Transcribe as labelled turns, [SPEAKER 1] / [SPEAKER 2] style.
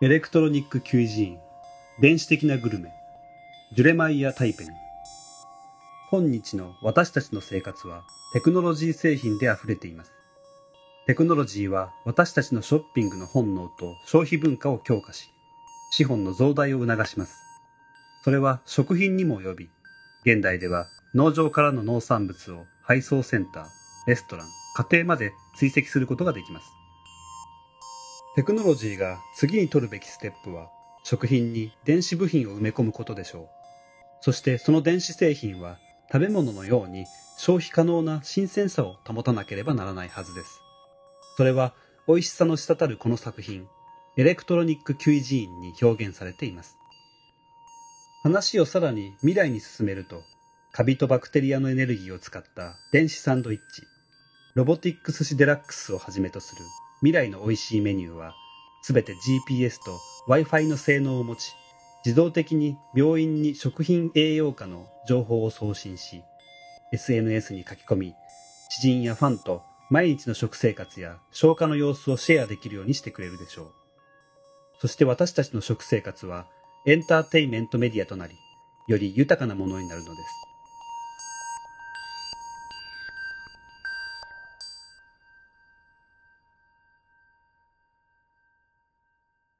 [SPEAKER 1] Electronic Cuisine、電子的なグルメ、ジュレマイヤ・タイペン。今日の私たちの生活はテクノロジー製品で溢れています。テクノロジーは私たちのショッピングの本能と消費文化を強化し、資本の増大を促します。それは食品にも及び、現代では農場からの農産物を配送センター、レストラン、家庭まで追跡することができます。テクノロジーが次に取るべきステップは、食品に電子部品を埋め込むことでしょう。そしてその電子製品は食べ物のように消費可能な新鮮さを保たなければならないはずです。それは美味しさの滴るこの作品、 Electronic Cuisine に表現されています。話をさらに未来に進めると、カビとバクテリアのエネルギーを使った電子サンドイッチ、ロボティック寿司デラックスをはじめとする未来の美味しいメニューは、すべて GPS と Wi-Fi の性能を持ち、自動的に病院に食品栄養価の情報を送信し、SNS に書き込み、知人やファンと毎日の食生活や消化の様子をシェアできるようにしてくれるでしょう。そして私たちの食生活はエンターテイメントメディアとなり、より豊かなものになるのです。